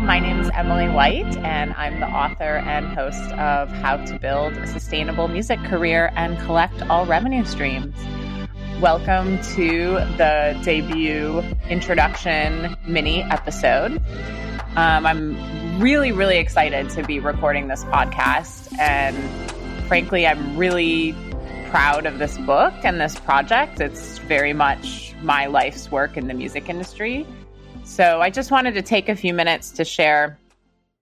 My name is Emily White, and I'm the author and host of How to Build a Sustainable Music Career and Collect All Revenue Streams. Welcome to the debut introduction mini episode. Um, I'm really, really excited to be recording this podcast, and frankly, I'm really proud of this book and this project. It's very much my life's work in the music industry. So I just wanted to take a few minutes to share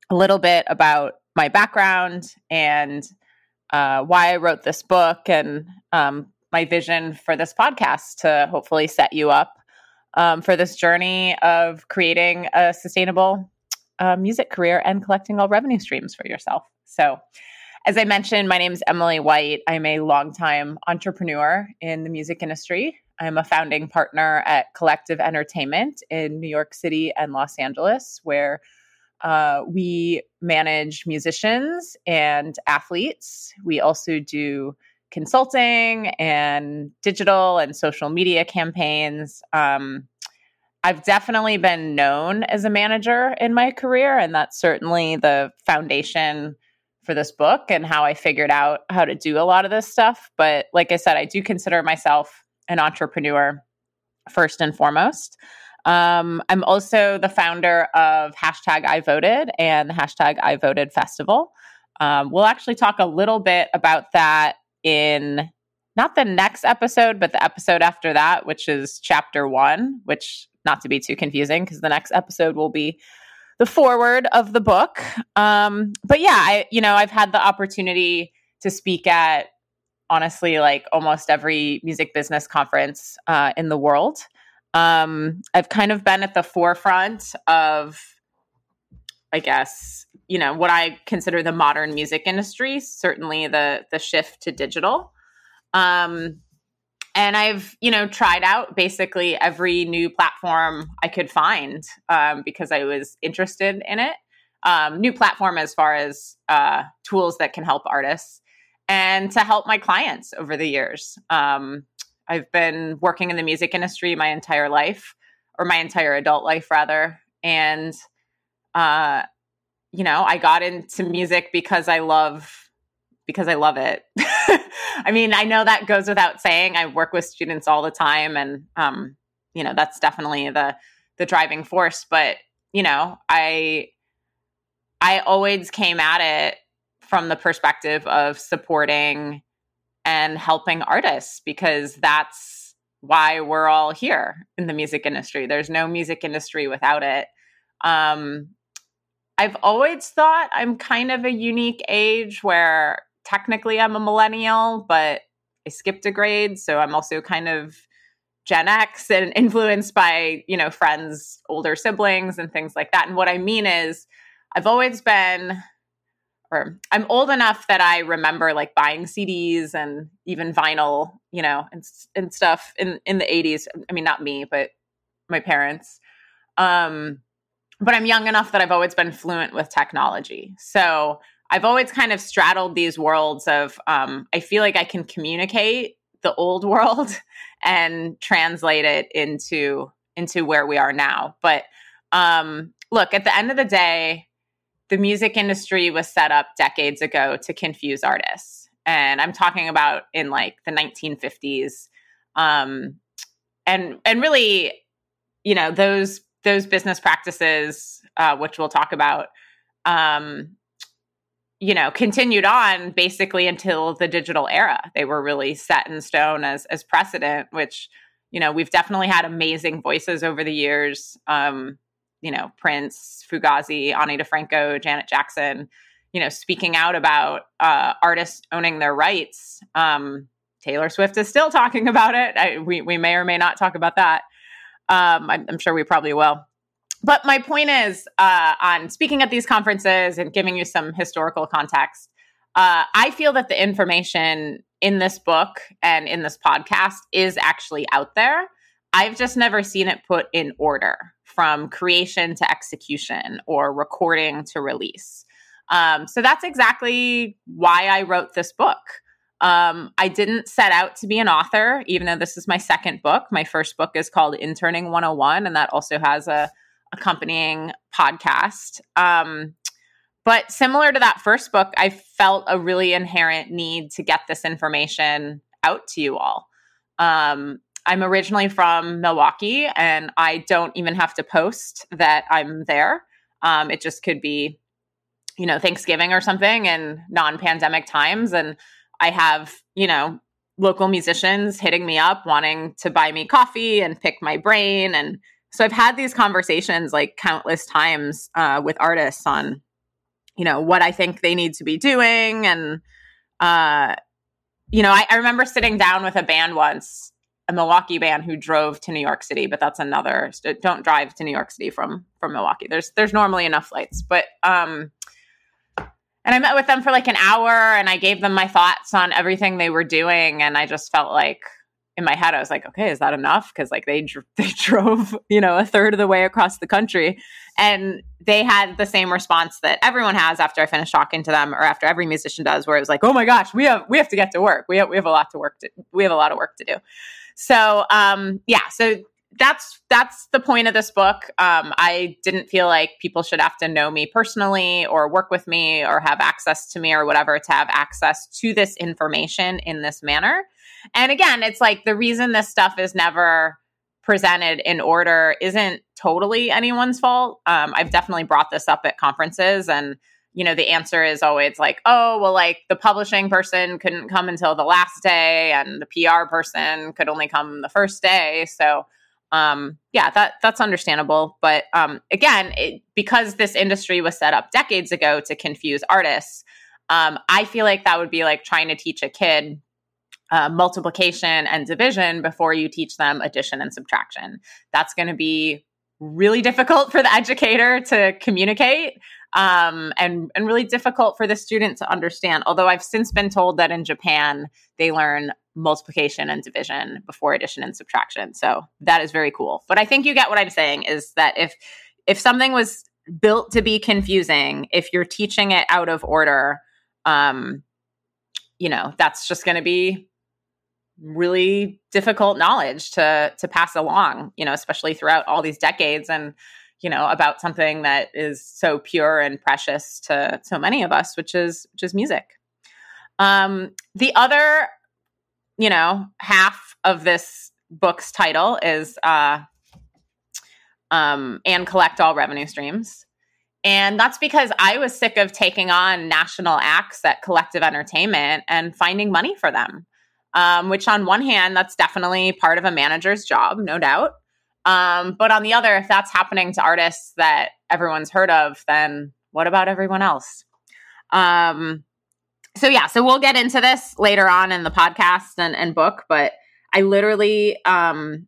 a little bit about my background and uh, why I wrote this book and um, my vision for this podcast to hopefully set you up um, for this journey of creating a sustainable uh, music career and collecting all revenue streams for yourself. So, as I mentioned, my name is Emily White. I'm a longtime entrepreneur in the music industry. I'm a founding partner at Collective Entertainment in New York City and Los Angeles, where uh, we manage musicians and athletes. We also do consulting and digital and social media campaigns. Um, I've definitely been known as a manager in my career, and that's certainly the foundation for this book and how I figured out how to do a lot of this stuff. But like I said, I do consider myself an entrepreneur first and foremost. Um, I'm also the founder of hashtag I voted and the hashtag I voted festival. Um, we'll actually talk a little bit about that in not the next episode, but the episode after that, which is chapter one, which not to be too confusing because the next episode will be the forward of the book. Um, but yeah, I, you know, I've had the opportunity to speak at honestly like almost every music business conference uh, in the world. Um, I've kind of been at the forefront of, I guess, you know, what I consider the modern music industry. Certainly, the the shift to digital. Um, and I've, you know, tried out basically every new platform I could find um, because I was interested in it. Um, new platform as far as uh, tools that can help artists and to help my clients over the years. Um, I've been working in the music industry my entire life, or my entire adult life, rather. And, uh, you know, I got into music because I love because I love it. I mean, I know that goes without saying. I work with students all the time, and um, you know, that's definitely the the driving force. But you know, I I always came at it from the perspective of supporting and helping artists because that's why we're all here in the music industry. There's no music industry without it. Um, I've always thought I'm kind of a unique age where technically I'm a millennial, but I skipped a grade, so I'm also kind of Gen X and influenced by, you know, friends, older siblings and things like that. And what I mean is I've always been or I'm old enough that I remember like buying CDs and even vinyl, you know, and and stuff in in the 80s. I mean, not me, but my parents. Um, but I'm young enough that I've always been fluent with technology. So I've always kind of straddled these worlds of um, I feel like I can communicate the old world and translate it into into where we are now. But um, look, at the end of the day, the music industry was set up decades ago to confuse artists. And I'm talking about in like the 1950s. Um, and and really, you know, those those business practices, uh, which we'll talk about, um, you know, continued on basically until the digital era. They were really set in stone as as precedent, which you know we've definitely had amazing voices over the years. Um, you know, Prince, Fugazi, Ani DiFranco, Janet Jackson, you know, speaking out about uh, artists owning their rights. Um, Taylor Swift is still talking about it. I, we, we may or may not talk about that. Um, I'm, I'm, sure we probably will. But my point is uh, on speaking at these conferences and giving you some historical context, uh, I feel that the information in this book and in this podcast is actually out there. I've just never seen it put in order from creation to execution or recording to release. Um, so that's exactly why I wrote this book. Um, I didn't set out to be an author, even though this is my second book. My first book is called Interning 101, and that also has a, accompanying podcast. Um, but similar to that first book, I felt a really inherent need to get this information out to you all. Um, I'm originally from Milwaukee, and I don't even have to post that I'm there. Um, it just could be, you know, Thanksgiving or something in non pandemic times. And I have, you know, local musicians hitting me up wanting to buy me coffee and pick my brain. And so I've had these conversations like countless times uh, with artists on, you know, what I think they need to be doing. And, uh, you know, I, I remember sitting down with a band once a Milwaukee band who drove to New York City, but that's another. Don't drive to New York City from from Milwaukee. There's there's normally enough flights, but um, and I met with them for like an hour, and I gave them my thoughts on everything they were doing, and I just felt like in my head I was like, okay, is that enough? Because like they they drove you know a third of the way across the country, and they had the same response that everyone has after I finished talking to them, or after every musician does, where it was like, oh my gosh, we have we have to get to work. We have we have a lot to work to we have a lot of work to do. So um, yeah, so that's that's the point of this book. Um, I didn't feel like people should have to know me personally or work with me or have access to me or whatever to have access to this information in this manner. And again, it's like the reason this stuff is never presented in order isn't totally anyone's fault. Um, I've definitely brought this up at conferences and you know, the answer is always like, oh, well, like the publishing person couldn't come until the last day and the PR person could only come the first day. So, um, yeah, that that's understandable. But um, again, it, because this industry was set up decades ago to confuse artists, um, I feel like that would be like trying to teach a kid uh, multiplication and division before you teach them addition and subtraction. That's going to be really difficult for the educator to communicate um, and and really difficult for the student to understand. Although I've since been told that in Japan they learn multiplication and division before addition and subtraction. So that is very cool. But I think you get what I'm saying is that if if something was built to be confusing, if you're teaching it out of order, um, you know, that's just going to be really difficult knowledge to to pass along, you know, especially throughout all these decades and you know about something that is so pure and precious to so many of us which is which is music um the other you know half of this book's title is uh um and collect all revenue streams and that's because I was sick of taking on national acts at collective entertainment and finding money for them. Um, which, on one hand, that's definitely part of a manager's job, no doubt. Um, but on the other, if that's happening to artists that everyone's heard of, then what about everyone else? Um, so yeah, so we'll get into this later on in the podcast and, and book, but I literally um,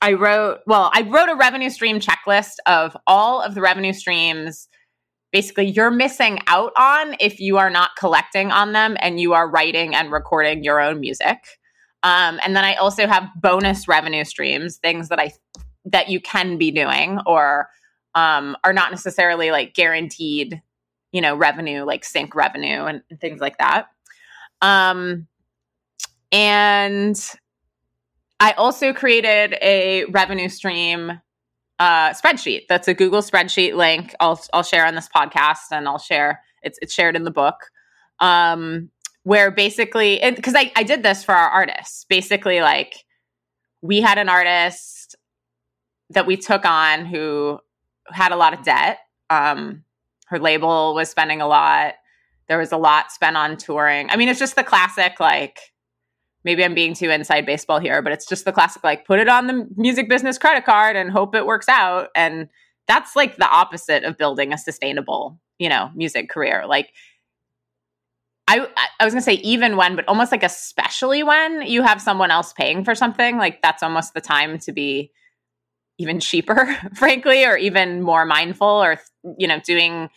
I wrote well, I wrote a revenue stream checklist of all of the revenue streams basically you're missing out on if you are not collecting on them and you are writing and recording your own music. Um, and then I also have bonus revenue streams, things that I that you can be doing or um, are not necessarily like guaranteed, you know, revenue like sync revenue and, and things like that. Um, and I also created a revenue stream uh, spreadsheet. That's a Google spreadsheet link. I'll I'll share on this podcast and I'll share it's it's shared in the book. Um, where basically because I, I did this for our artists. Basically like we had an artist that we took on who had a lot of debt. Um her label was spending a lot. There was a lot spent on touring. I mean it's just the classic like maybe i'm being too inside baseball here but it's just the classic like put it on the music business credit card and hope it works out. And that's like the opposite of building a sustainable you know music career. Like I I was gonna say even when, but almost like especially when you have someone else paying for something, like that's almost the time to be even cheaper, frankly, or even more mindful, or you know, doing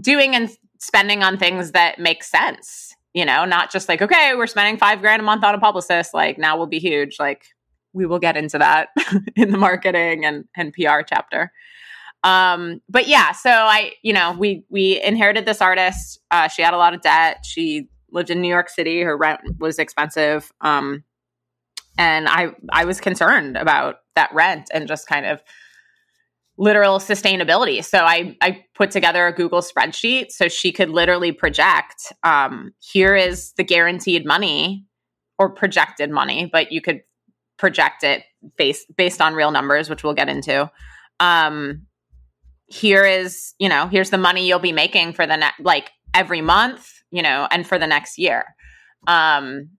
doing and spending on things that make sense. You know, not just like okay, we're spending five grand a month on a publicist, like now we'll be huge. Like we will get into that in the marketing and and PR chapter. Um, but yeah, so I, you know, we we inherited this artist. Uh, she had a lot of debt. She lived in New York City. Her rent was expensive. Um, and I I was concerned about that rent and just kind of literal sustainability. So I I put together a Google spreadsheet so she could literally project um, here is the guaranteed money or projected money, but you could project it based based on real numbers, which we'll get into. Um, here is you know here's the money you'll be making for the next like every month, you know, and for the next year. Um,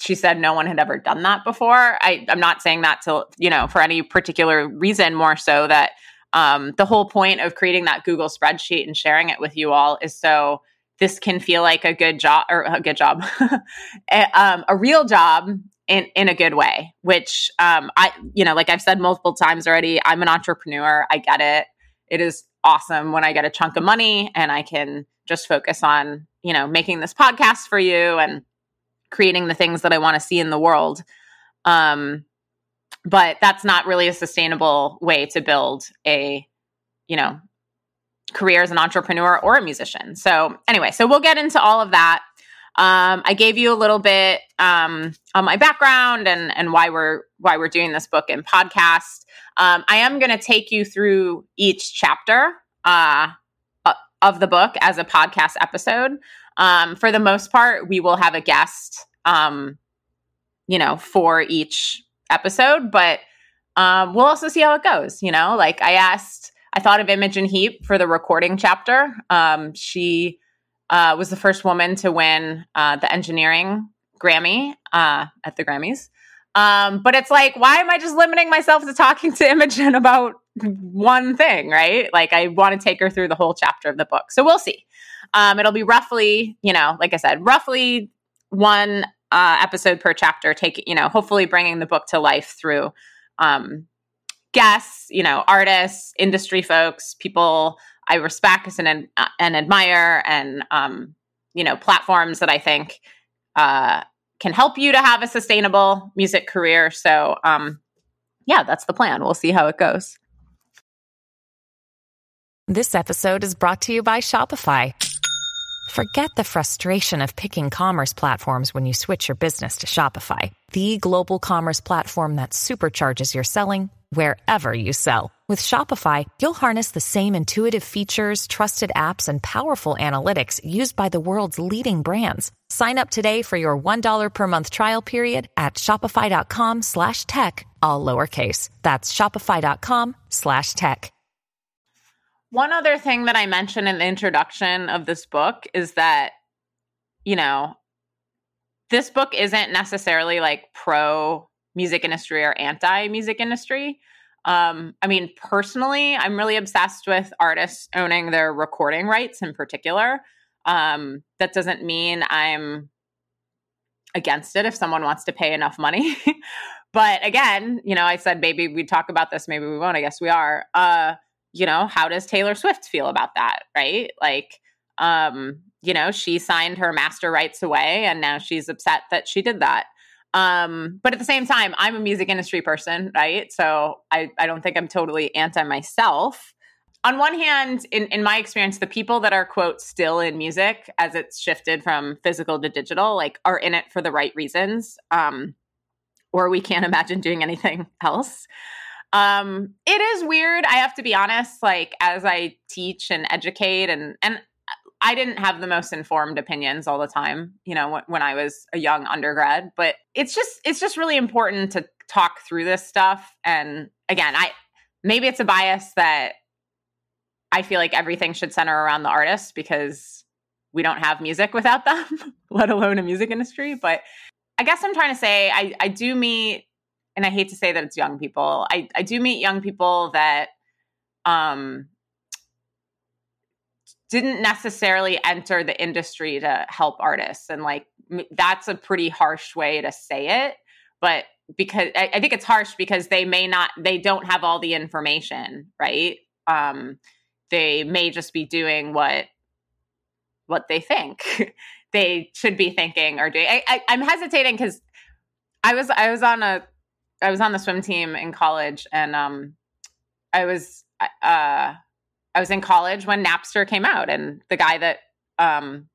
she said no one had ever done that before. I, I'm not saying that to, you know, for any particular reason, more so that um, the whole point of creating that Google spreadsheet and sharing it with you all is so this can feel like a good job or a good job, a, um, a real job in, in a good way, which um, I, you know, like I've said multiple times already, I'm an entrepreneur. I get it. It is awesome when I get a chunk of money and I can just focus on, you know, making this podcast for you and creating the things that I want to see in the world. Um, but that's not really a sustainable way to build a, you know, career as an entrepreneur or a musician. So anyway, so we'll get into all of that. Um, I gave you a little bit um, on my background and and why we're why we're doing this book and podcast. Um, I am going to take you through each chapter uh, of the book as a podcast episode. Um, for the most part, we will have a guest, um, you know, for each episode, but um, we'll also see how it goes. You know, like I asked, I thought of Imogen Heap for the recording chapter. She uh, was the first woman to win uh, the engineering Grammy uh, at the Grammys. Um, but it's like, why am I just limiting myself to talking to Imogen about one thing, right? Like, I want to take her through the whole chapter of the book. So we'll see. Um, it'll be roughly, you know, like I said, roughly one uh, episode per chapter, take, you know, hopefully bringing the book to life through um, guests, you know, artists, industry folks, people I respect and, uh, and admire, and, um, you know, platforms that I think uh, can help you to have a sustainable music career. So, um, yeah, that's the plan. We'll see how it goes. This episode is brought to you by Shopify. Forget the frustration of picking commerce platforms when you switch your business to Shopify, the global commerce platform that supercharges your selling wherever you sell. With Shopify, you'll harness the same intuitive features, trusted apps, and powerful analytics used by the world's leading brands. Sign up today for your $1 per month trial period at shopify.com slash tech, all lowercase. That's shopify.com slash tech. One other thing that I mentioned in the introduction of this book is that, you know, this book isn't necessarily like pro music industry or anti music industry. Um, I mean, personally, I'm really obsessed with artists owning their recording rights in particular. Um, that doesn't mean I'm against it if someone wants to pay enough money. but again, you know, I said maybe we talk about this, maybe we won't. I guess we are. Uh, you know, how does Taylor Swift feel about that? Right? Like, um, you know, she signed her master rights away and now she's upset that she did that. Um, but at the same time, I'm a music industry person, right? So I, I don't think I'm totally anti myself. On one hand, in, in my experience, the people that are, quote, still in music as it's shifted from physical to digital, like are in it for the right reasons. Um, or we can't imagine doing anything else. Um, it is weird. I have to be honest. Like as I teach and educate, and and I didn't have the most informed opinions all the time. You know, when, I was a young undergrad, but it's just it's just really important to talk through this stuff. And again, I maybe it's a bias that I feel like everything should center around the artist because we don't have music without them, let alone a music industry. But I guess I'm trying to say I, I do meet and I hate to say that it's young people. I, I do meet young people that um, didn't necessarily enter the industry to help artists. And like, that's a pretty harsh way to say it. But because I, I think it's harsh because they may not, they don't have all the information, right? Um, they may just be doing what what they think they should be thinking or doing. I, I, I'm hesitating because I was I was on a I was on the swim team in college, and um, I was uh, I was in college when Napster came out, and the guy that um,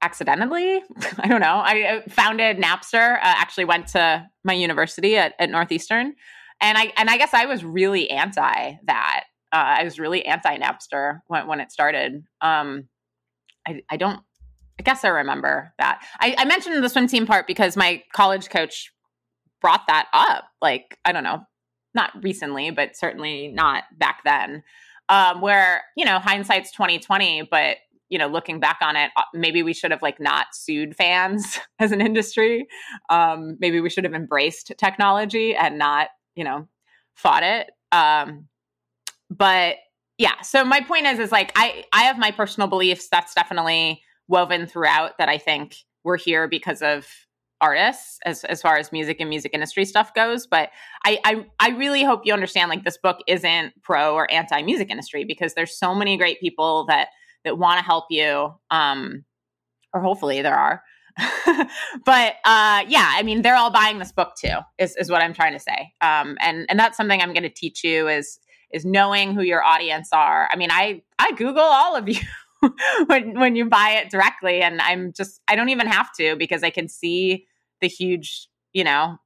accidentally, I don't know, I founded Napster. Uh, actually, went to my university at, at Northeastern, and I and I guess I was really anti that. Uh, I was really anti Napster when when it started. Um, I I don't. I guess I remember that. I, I mentioned the swim team part because my college coach brought that up. Like I don't know, not recently, but certainly not back then. Um, where you know hindsight's twenty twenty, but you know looking back on it, uh, maybe we should have like not sued fans as an industry. Um, maybe we should have embraced technology and not you know fought it. Um, but yeah, so my point is is like I I have my personal beliefs. That's definitely woven throughout. That I think we're here because of artists as as far as music and music industry stuff goes but I, I i really hope you understand like this book isn't pro or anti music industry because there's so many great people that that want to help you um or hopefully there are. But uh yeah i mean they're all buying this book too is is what i'm trying to say. Um and and that's something i'm going to teach you is is knowing who your audience are. I mean i i google all of you when when you buy it directly and i'm just i don't even have to because i can see the huge, you know,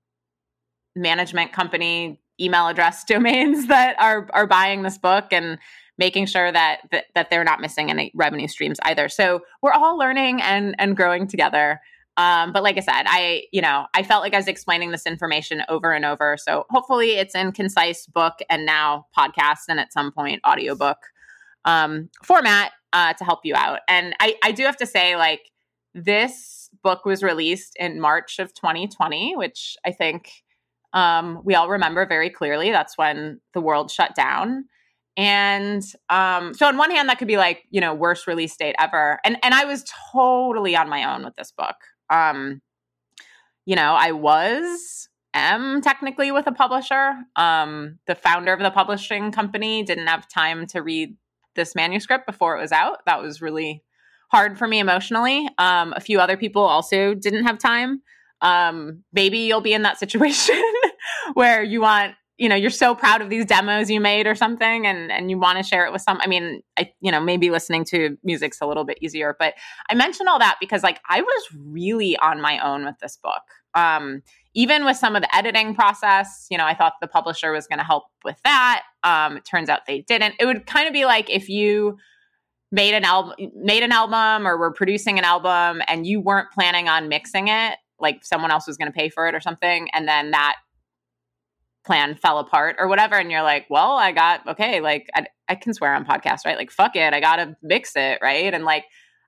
management company email address domains that are are buying this book and making sure that, that that they're not missing any revenue streams either. So we're all learning and and growing together. Um, but like I said, I you know I felt like I was explaining this information over and over. So hopefully it's in concise book and now podcast and at some point audiobook um, format uh, to help you out. And I I do have to say like this book was released in March of 2020, which I think um, we all remember very clearly. That's when the world shut down. And um, so, on one hand, that could be like, you know, worst release date ever. And and I was totally on my own with this book. Um, you know, I was am technically with a publisher. Um, the founder of the publishing company didn't have time to read this manuscript before it was out. That was really hard for me emotionally. Um, a few other people also didn't have time. Um, maybe you'll be in that situation where you want, you know, you're so proud of these demos you made or something, and and you want to share it with some. I mean, I, you know, maybe listening to music's a little bit easier, but I mention all that because like I was really on my own with this book. Um, even with some of the editing process, you know, I thought the publisher was going to help with that. Um, it turns out they didn't. It would kind of be like if you made an album made an album or were producing an album and you weren't planning on mixing it like someone else was going to pay for it or something and then that plan fell apart or whatever and you're like well i got okay like i, I can swear on podcast right? Like fuck it i gotta mix it right? And like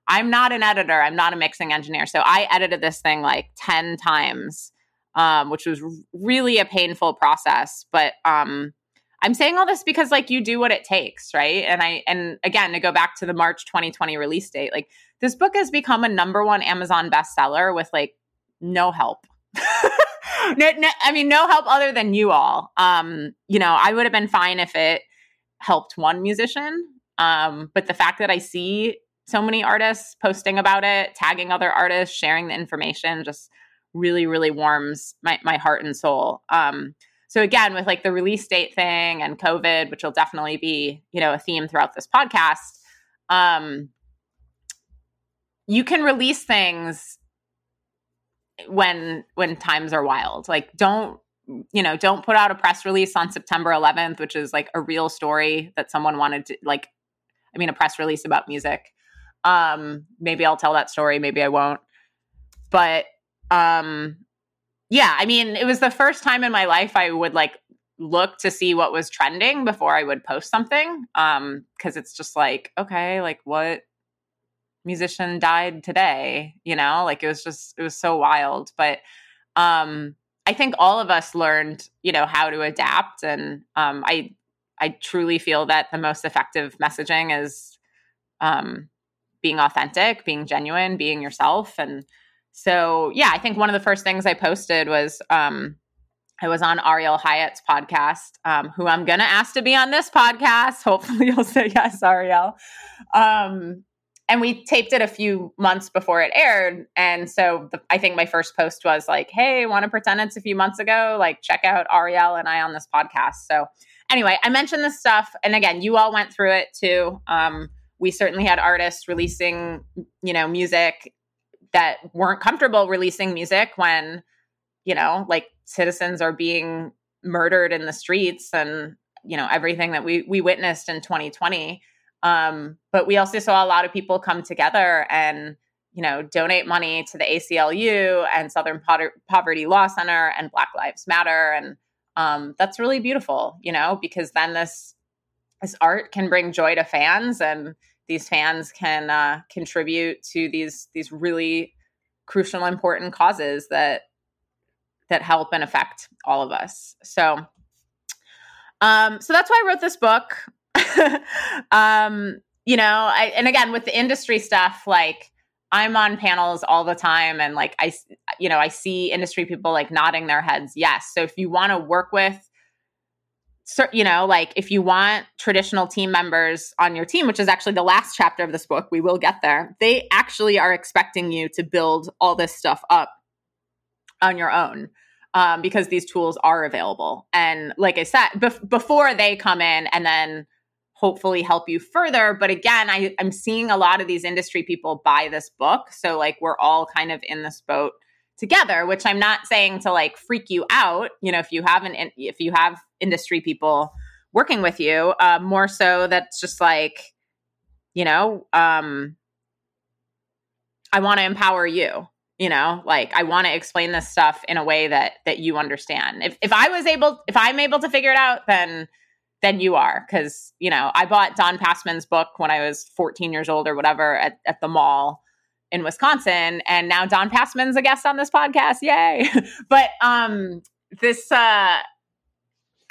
i'm not an editor i'm not a mixing engineer so i edited this thing like 10 times um, which was really a painful process but um, I'm saying all this because like you do what it takes, right? And I and again to go back to the March 2020 release date, like this book has become a number one Amazon bestseller with like no help. no, no, I mean no help other than you all. Um, you know, I would have been fine if it helped one musician. Um, but the fact that I see so many artists posting about it, tagging other artists, sharing the information just really, really warms my, my heart and soul. Um, so again with like the release date thing and covid which will definitely be you know a theme throughout this podcast um you can release things when when times are wild. Like don't you know don't put out a press release on september 11th which is like a real story that someone wanted to like i mean a press release about music. Um maybe i'll tell that story maybe i won't. But um yeah, I mean, it was the first time in my life I would like look to see what was trending before I would post something. Um, because it's just like, okay, like what musician died today? You know, like it was just it was so wild. But um I think all of us learned, you know, how to adapt. And um I I truly feel that the most effective messaging is um being authentic, being genuine, being yourself and so yeah, I think one of the first things I posted was um, I was on Ariel Hyatt's podcast, um, who I'm gonna ask to be on this podcast. Hopefully, you'll say yes, Ariel. Um, and we taped it a few months before it aired, and so the, I think my first post was like, "Hey, want to pretend it's a few months ago? Like, check out Ariel and I on this podcast." So anyway, I mentioned this stuff, and again, you all went through it too. Um, we certainly had artists releasing, you know, music that weren't comfortable releasing music when you know like citizens are being murdered in the streets and you know everything that we we witnessed in 2020 um, but we also saw a lot of people come together and you know donate money to the aclu and southern poverty law center and black lives matter. And um, that's really beautiful you know because then this this art can bring joy to fans and these fans can uh, contribute to these these really crucial important causes that that help and affect all of us so um, so that's why I wrote this book. um, you know, I, and again, with the industry stuff, like I'm on panels all the time and like I, you know, I see industry people like nodding their heads. Yes. So if you want to work with, you know, like if you want traditional team members on your team, which is actually the last chapter of this book, we will get there. They actually are expecting you to build all this stuff up on your own um, because these tools are available. And like I said, bef- before they come in and then hopefully help you further. But again, I, I'm seeing a lot of these industry people buy this book. So like we're all kind of in this boat together, which I'm not saying to like freak you out. You know, if you have an, if you have industry people working with you, uh, more so that's just like, you know, um, I want to empower you you know like i want to explain this stuff in a way that that you understand if if i was able if i'm able to figure it out then then you are because you know i bought don passman's book when i was 14 years old or whatever at, at the mall in wisconsin and now don passman's a guest on this podcast yay but um this uh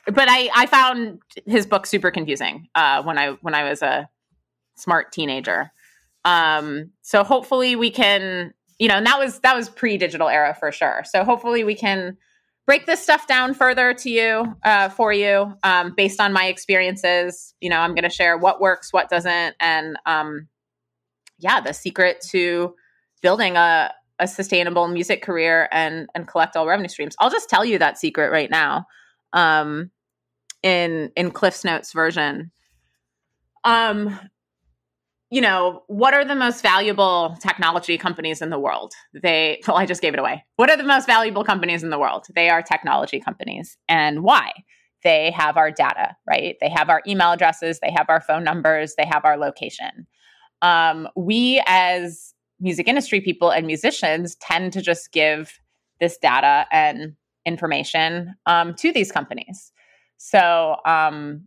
but i i found his book super confusing uh when i when i was a smart teenager um so hopefully we can you know, and that was that was pre-digital era for sure. So hopefully we can break this stuff down further to you uh, for you um, based on my experiences. You know, I'm going to share what works, what doesn't, and um, yeah, the secret to building a a sustainable music career and and collect all revenue streams. I'll just tell you that secret right now. Um, in in Cliff's Notes version. Um, you know, what are the most valuable technology companies in the world? They, well, I just gave it away. What are the most valuable companies in the world? They are technology companies. And why? They have our data, right? They have our email addresses, they have our phone numbers, they have our location. Um, we, as music industry people and musicians, tend to just give this data and information um, to these companies. So, um,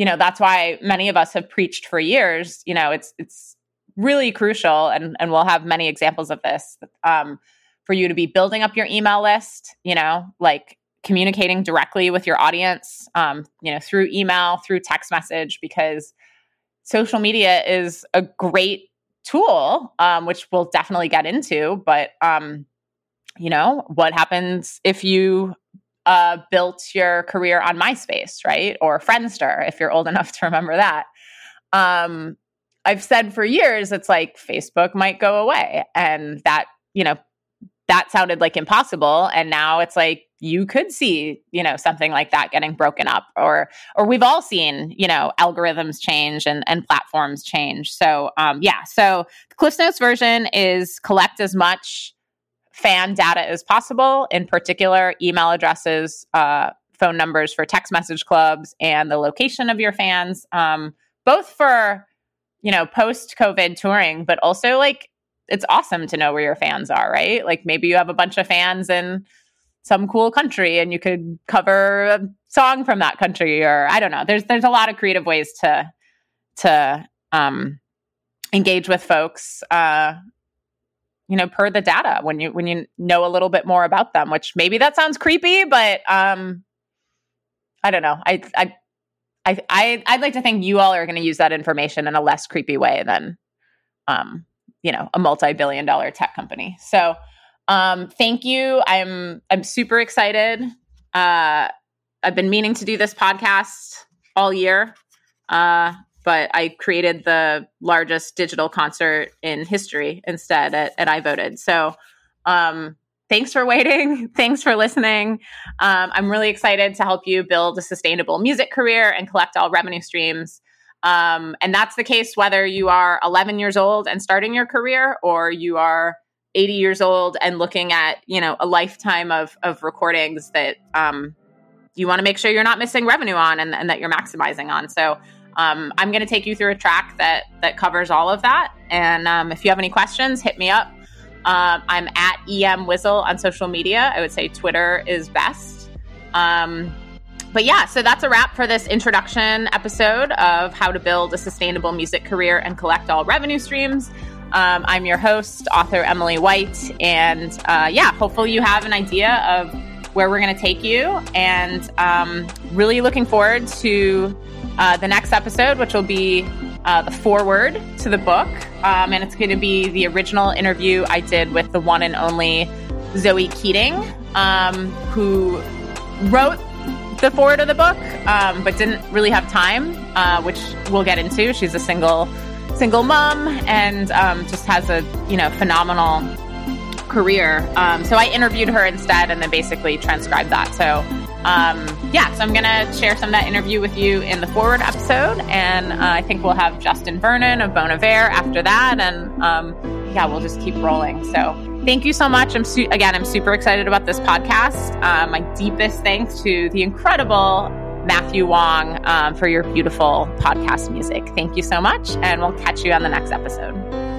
you know that's why many of us have preached for years you know it's it's really crucial and and we'll have many examples of this um, for you to be building up your email list you know like communicating directly with your audience um, you know through email through text message because social media is a great tool um, which we'll definitely get into but um, you know what happens if you uh, built your career on MySpace, right? Or Friendster, if you're old enough to remember that. Um, I've said for years, it's like Facebook might go away. And that, you know, that sounded like impossible. And now it's like you could see, you know, something like that getting broken up. Or or we've all seen, you know, algorithms change and, and platforms change. So um, yeah, so the Cliff Notes version is collect as much fan data as possible, in particular, email addresses, uh, phone numbers for text message clubs, and the location of your fans, um, both for, you know, post COVID touring, but also like it's awesome to know where your fans are, right? Like maybe you have a bunch of fans in some cool country and you could cover a song from that country or I don't know. There's there's a lot of creative ways to to um engage with folks uh you know per the data when you when you know a little bit more about them which maybe that sounds creepy but um i don't know i i I, I I'd like to think you all are going to use that information in a less creepy way than, um, you know, a multi-billion dollar tech company. So, um, thank you. I'm I'm super excited. Uh, I've been meaning to do this podcast all year. Uh, but I created the largest digital concert in history instead at, at I voted. So um, thanks for waiting. thanks for listening. Um, I'm really excited to help you build a sustainable music career and collect all revenue streams. Um, and that's the case whether you are 11 years old and starting your career or you are 80 years old and looking at you know a lifetime of of recordings that um, you want to make sure you're not missing revenue on and, and that you're maximizing on. So um, I'm going to take you through a track that that covers all of that. And um, if you have any questions, hit me up. Um, I'm at em Wizzle on social media. I would say Twitter is best. Um, but yeah, so that's a wrap for this introduction episode of how to build a sustainable music career and collect all revenue streams. Um, I'm your host, author Emily White, and uh, yeah, hopefully you have an idea of where we're going to take you, and um, really looking forward to uh, the next episode, which will be uh, the foreword to the book, um, and it's going to be the original interview I did with the one and only Zoe Keating, um, who wrote the forward of the book, um, but didn't really have time, uh, which we'll get into. She's a single single mom and um, just has a you know phenomenal career. Um, so I interviewed her instead, and then basically transcribed that. So um, yeah, so I'm gonna share some of that interview with you in the forward episode, and uh, I think we'll have Justin Vernon of Bon Iver after that, and um, yeah, we'll just keep rolling. So thank you so much. I'm su- again, I'm super excited about this podcast. Uh, my deepest thanks to the incredible Matthew Wong um, for your beautiful podcast music. Thank you so much, and we'll catch you on the next episode.